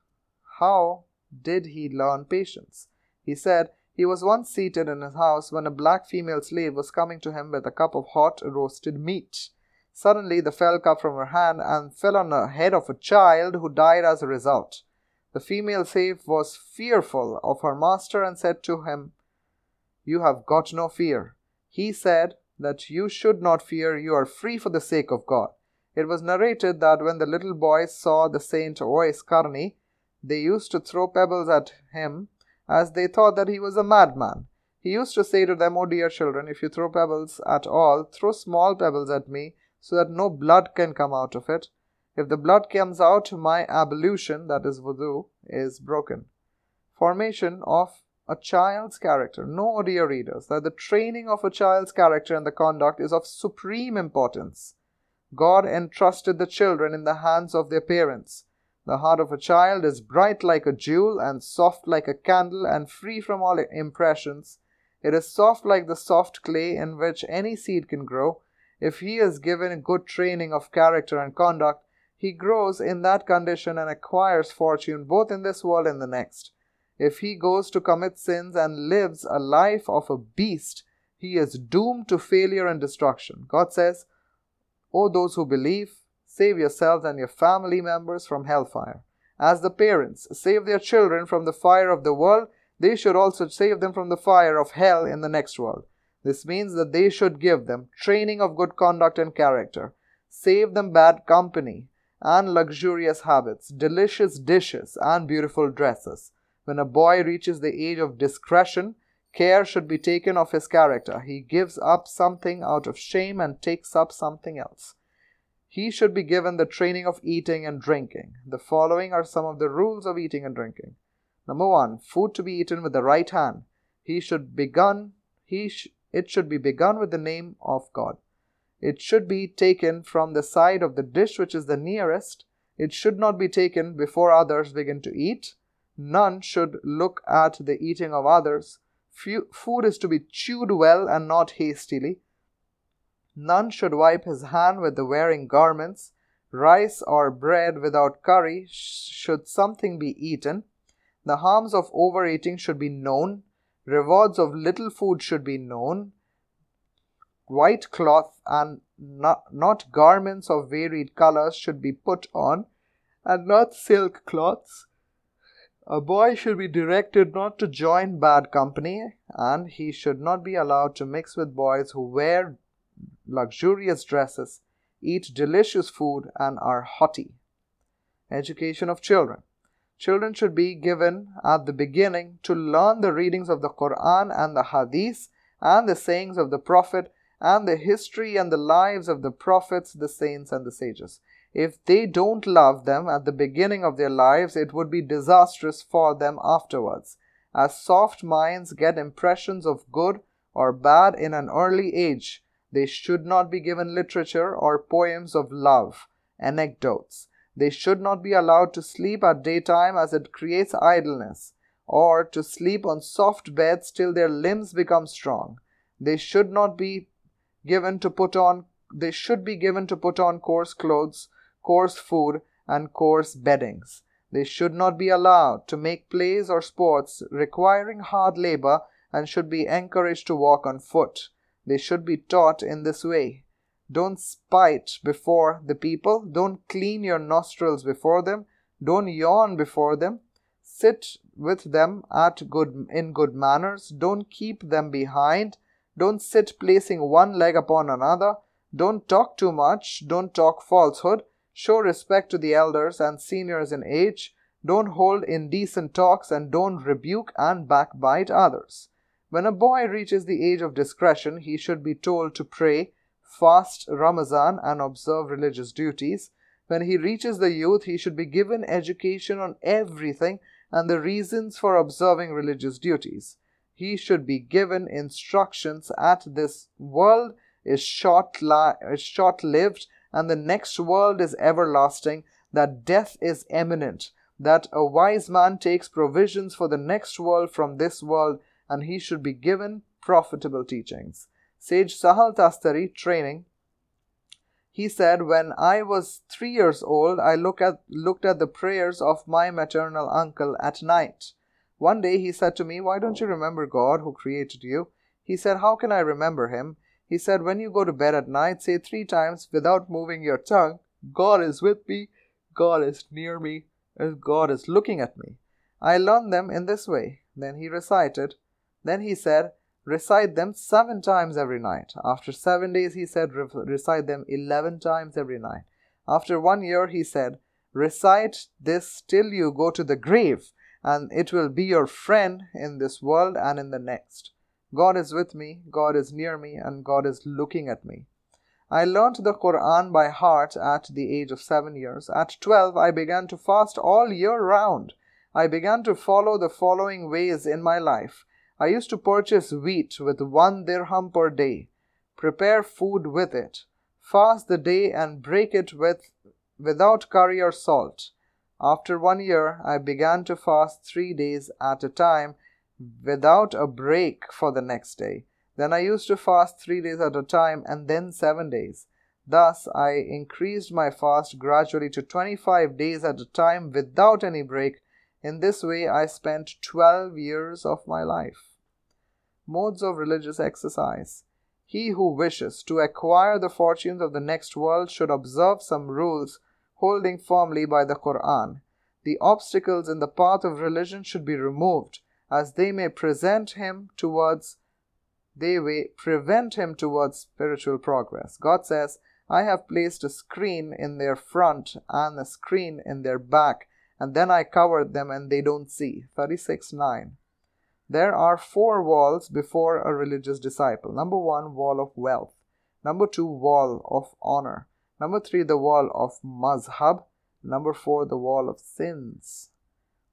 How did he learn patience? He said, He was once seated in his house when a black female slave was coming to him with a cup of hot roasted meat. Suddenly, the fell cup from her hand and fell on the head of a child who died as a result. The female slave was fearful of her master and said to him, You have got no fear. He said that you should not fear, you are free for the sake of God. It was narrated that when the little boys saw the saint Uwais Qarni, they used to throw pebbles at him as they thought that he was a madman. He used to say to them, O oh dear children, if you throw pebbles at all, throw small pebbles at me so that no blood can come out of it. If the blood comes out, my ablution, that is wudu, is broken. Formation of a child's character. Know, dear readers, that the training of a child's character and the conduct is of supreme importance. God entrusted the children in the hands of their parents. The heart of a child is bright like a jewel and soft like a candle and free from all impressions. It is soft like the soft clay in which any seed can grow if he is given a good training of character and conduct, he grows in that condition and acquires fortune both in this world and the next. If he goes to commit sins and lives a life of a beast, he is doomed to failure and destruction. God says, O those who believe, save yourselves and your family members from hellfire. As the parents save their children from the fire of the world, they should also save them from the fire of hell in the next world. This means that they should give them training of good conduct and character, save them bad company and luxurious habits, delicious dishes and beautiful dresses. When a boy reaches the age of discretion, care should be taken of his character. He gives up something out of shame and takes up something else. He should be given the training of eating and drinking. The following are some of the rules of eating and drinking. Number one, food to be eaten with the right hand. He should begun. He sh- it should be begun with the name of God. It should be taken from the side of the dish which is the nearest. It should not be taken before others begin to eat. None should look at the eating of others. Food is to be chewed well and not hastily. None should wipe his hand with the wearing garments. Rice or bread without curry should something be eaten. The harms of overeating should be known. Rewards of little food should be known. White cloth and not, not garments of varied colors should be put on, and not silk cloths. A boy should be directed not to join bad company, and he should not be allowed to mix with boys who wear luxurious dresses, eat delicious food, and are haughty. Education of children. Children should be given at the beginning to learn the readings of the Quran and the Hadith and the sayings of the Prophet and the history and the lives of the prophets, the saints, and the sages. If they don't love them at the beginning of their lives, it would be disastrous for them afterwards. As soft minds get impressions of good or bad in an early age, they should not be given literature or poems of love, anecdotes, they should not be allowed to sleep at daytime as it creates idleness, or to sleep on soft beds till their limbs become strong. They should not be given to put on they should be given to put on coarse clothes, coarse food, and coarse beddings. They should not be allowed to make plays or sports requiring hard labor and should be encouraged to walk on foot. They should be taught in this way. Don't spite before the people. Don't clean your nostrils before them. Don't yawn before them. Sit with them at good in good manners. Don't keep them behind. Don't sit placing one leg upon another. Don't talk too much. Don't talk falsehood. Show respect to the elders and seniors in age. Don't hold indecent talks and don't rebuke and backbite others. When a boy reaches the age of discretion, he should be told to pray fast Ramazan, and observe religious duties. When he reaches the youth, he should be given education on everything and the reasons for observing religious duties. He should be given instructions at this world is short li- short lived and the next world is everlasting, that death is imminent, that a wise man takes provisions for the next world from this world, and he should be given profitable teachings. Sage Sahal Tastari, training. He said, When I was three years old, I look at, looked at the prayers of my maternal uncle at night. One day he said to me, Why don't you remember God who created you? He said, How can I remember him? He said, When you go to bed at night, say three times without moving your tongue, God is with me, God is near me, and God is looking at me. I learned them in this way. Then he recited. Then he said, Recite them seven times every night. After seven days, he said, Recite them eleven times every night. After one year, he said, Recite this till you go to the grave, and it will be your friend in this world and in the next. God is with me, God is near me, and God is looking at me. I learnt the Quran by heart at the age of seven years. At twelve, I began to fast all year round. I began to follow the following ways in my life. I used to purchase wheat with one dirham per day, prepare food with it, fast the day and break it with without curry or salt. After one year, I began to fast three days at a time without a break for the next day. Then I used to fast three days at a time and then seven days. Thus I increased my fast gradually to 25 days at a time without any break. In this way, I spent 12 years of my life. Modes of religious exercise. He who wishes to acquire the fortunes of the next world should observe some rules holding firmly by the Quran. The obstacles in the path of religion should be removed, as they may present him towards they may prevent him towards spiritual progress. God says, I have placed a screen in their front and a screen in their back, and then I covered them and they don't see. 36 9. There are four walls before a religious disciple. Number one, wall of wealth. Number two, wall of honor. Number three, the wall of mazhab. Number four, the wall of sins.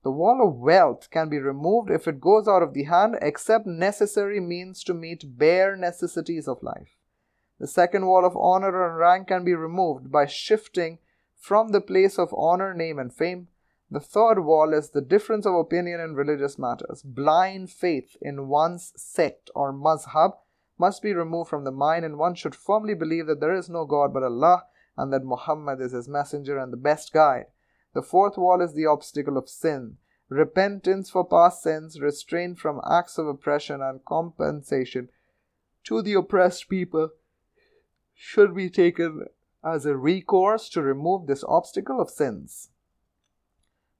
The wall of wealth can be removed if it goes out of the hand, except necessary means to meet bare necessities of life. The second wall of honor and rank can be removed by shifting from the place of honor, name, and fame. The third wall is the difference of opinion in religious matters. Blind faith in one's sect or mazhab must be removed from the mind, and one should firmly believe that there is no God but Allah and that Muhammad is his messenger and the best guide. The fourth wall is the obstacle of sin. Repentance for past sins, restraint from acts of oppression, and compensation to the oppressed people should be taken as a recourse to remove this obstacle of sins.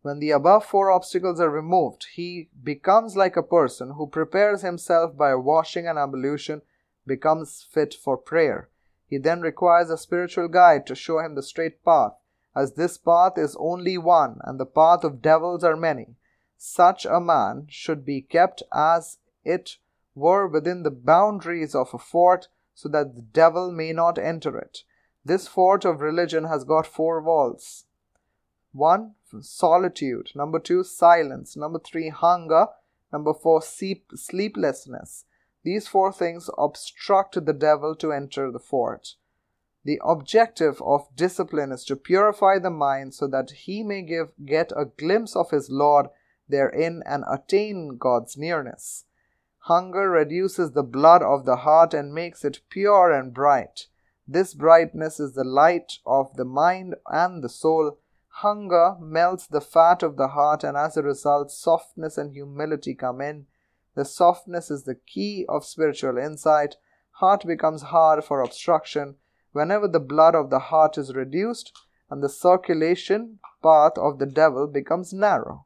When the above four obstacles are removed, he becomes like a person who prepares himself by washing and ablution, becomes fit for prayer. He then requires a spiritual guide to show him the straight path as this path is only one, and the path of devils are many. Such a man should be kept as it were within the boundaries of a fort, so that the devil may not enter it. This fort of religion has got four walls. One, solitude. Number two, silence. Number three, hunger. Number four, sleep, sleeplessness. These four things obstruct the devil to enter the fort. The objective of discipline is to purify the mind so that he may give, get a glimpse of his Lord therein and attain God's nearness. Hunger reduces the blood of the heart and makes it pure and bright. This brightness is the light of the mind and the soul. Hunger melts the fat of the heart, and as a result, softness and humility come in. The softness is the key of spiritual insight. Heart becomes hard for obstruction whenever the blood of the heart is reduced and the circulation path of the devil becomes narrow.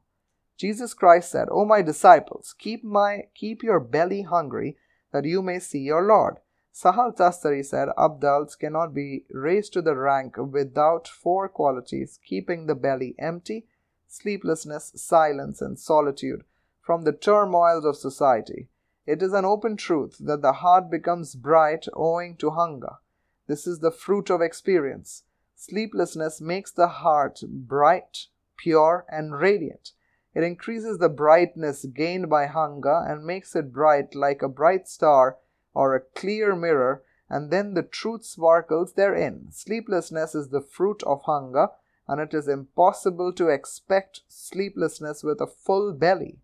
Jesus Christ said, O my disciples, keep my keep your belly hungry that you may see your Lord. Sahal Tastari said, Abdals cannot be raised to the rank without four qualities keeping the belly empty, sleeplessness, silence, and solitude from the turmoils of society. It is an open truth that the heart becomes bright owing to hunger. This is the fruit of experience. Sleeplessness makes the heart bright, pure, and radiant. It increases the brightness gained by hunger and makes it bright like a bright star or a clear mirror, and then the truth sparkles therein. Sleeplessness is the fruit of hunger, and it is impossible to expect sleeplessness with a full belly.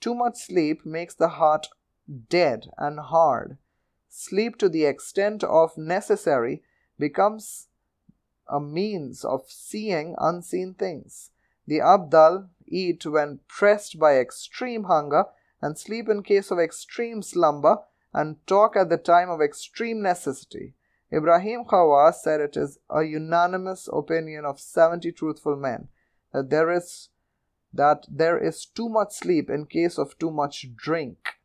Too much sleep makes the heart dead and hard. Sleep to the extent of necessary becomes a means of seeing unseen things. The Abdal eat when pressed by extreme hunger and sleep in case of extreme slumber and talk at the time of extreme necessity. Ibrahim Khawas said it is a unanimous opinion of 70 truthful men that there is that there is too much sleep in case of too much drink.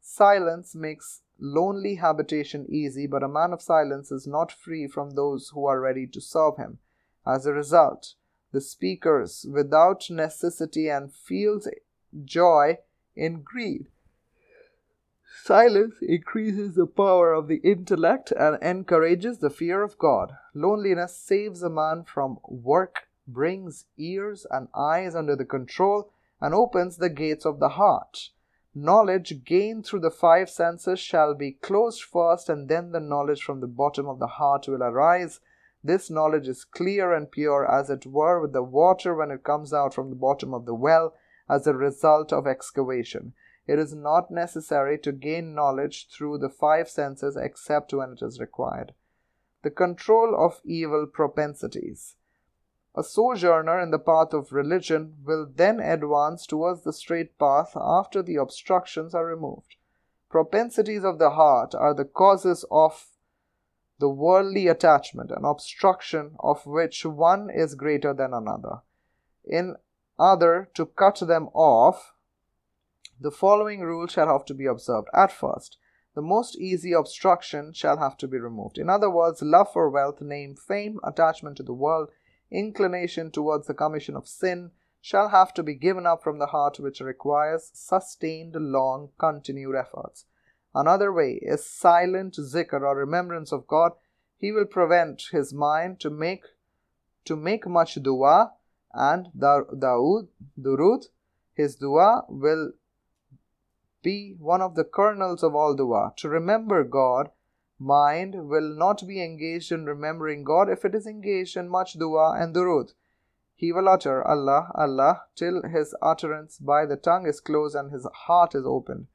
Silence makes lonely habitation easy, but a man of silence is not free from those who are ready to serve him. As a result, the speakers without necessity and feels joy in greed. Silence increases the power of the intellect and encourages the fear of God. Loneliness saves a man from work, brings ears and eyes under the control, and opens the gates of the heart. Knowledge gained through the five senses shall be closed first, and then the knowledge from the bottom of the heart will arise. This knowledge is clear and pure, as it were, with the water when it comes out from the bottom of the well as a result of excavation. It is not necessary to gain knowledge through the five senses except when it is required. The control of evil propensities. A sojourner in the path of religion will then advance towards the straight path after the obstructions are removed. Propensities of the heart are the causes of the worldly attachment, an obstruction of which one is greater than another. In other to cut them off, the following rule shall have to be observed. At first, the most easy obstruction shall have to be removed. In other words, love for wealth, name, fame, attachment to the world, inclination towards the commission of sin shall have to be given up from the heart, which requires sustained, long, continued efforts. Another way is silent zikr or remembrance of God. He will prevent his mind to make to make much dua and daud Durud, his dua will be one of the kernels of all dua. To remember God, mind will not be engaged in remembering God if it is engaged in much dua and durud. He will utter Allah, Allah till his utterance by the tongue is closed and his heart is opened.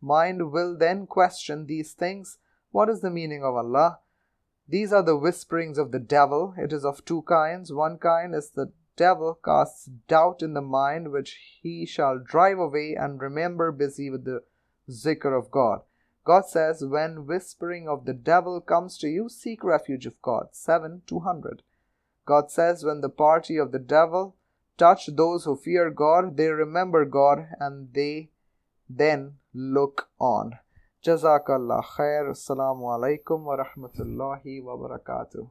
Mind will then question these things. What is the meaning of Allah? These are the whisperings of the devil. It is of two kinds. One kind is the devil casts doubt in the mind, which he shall drive away and remember busy with the zikr of God. God says, When whispering of the devil comes to you, seek refuge of God. 7 200. God says, When the party of the devil touch those who fear God, they remember God and they then look on. Jazakallah khair. Assalamu alaikum wa rahmatullahi wa barakatuh.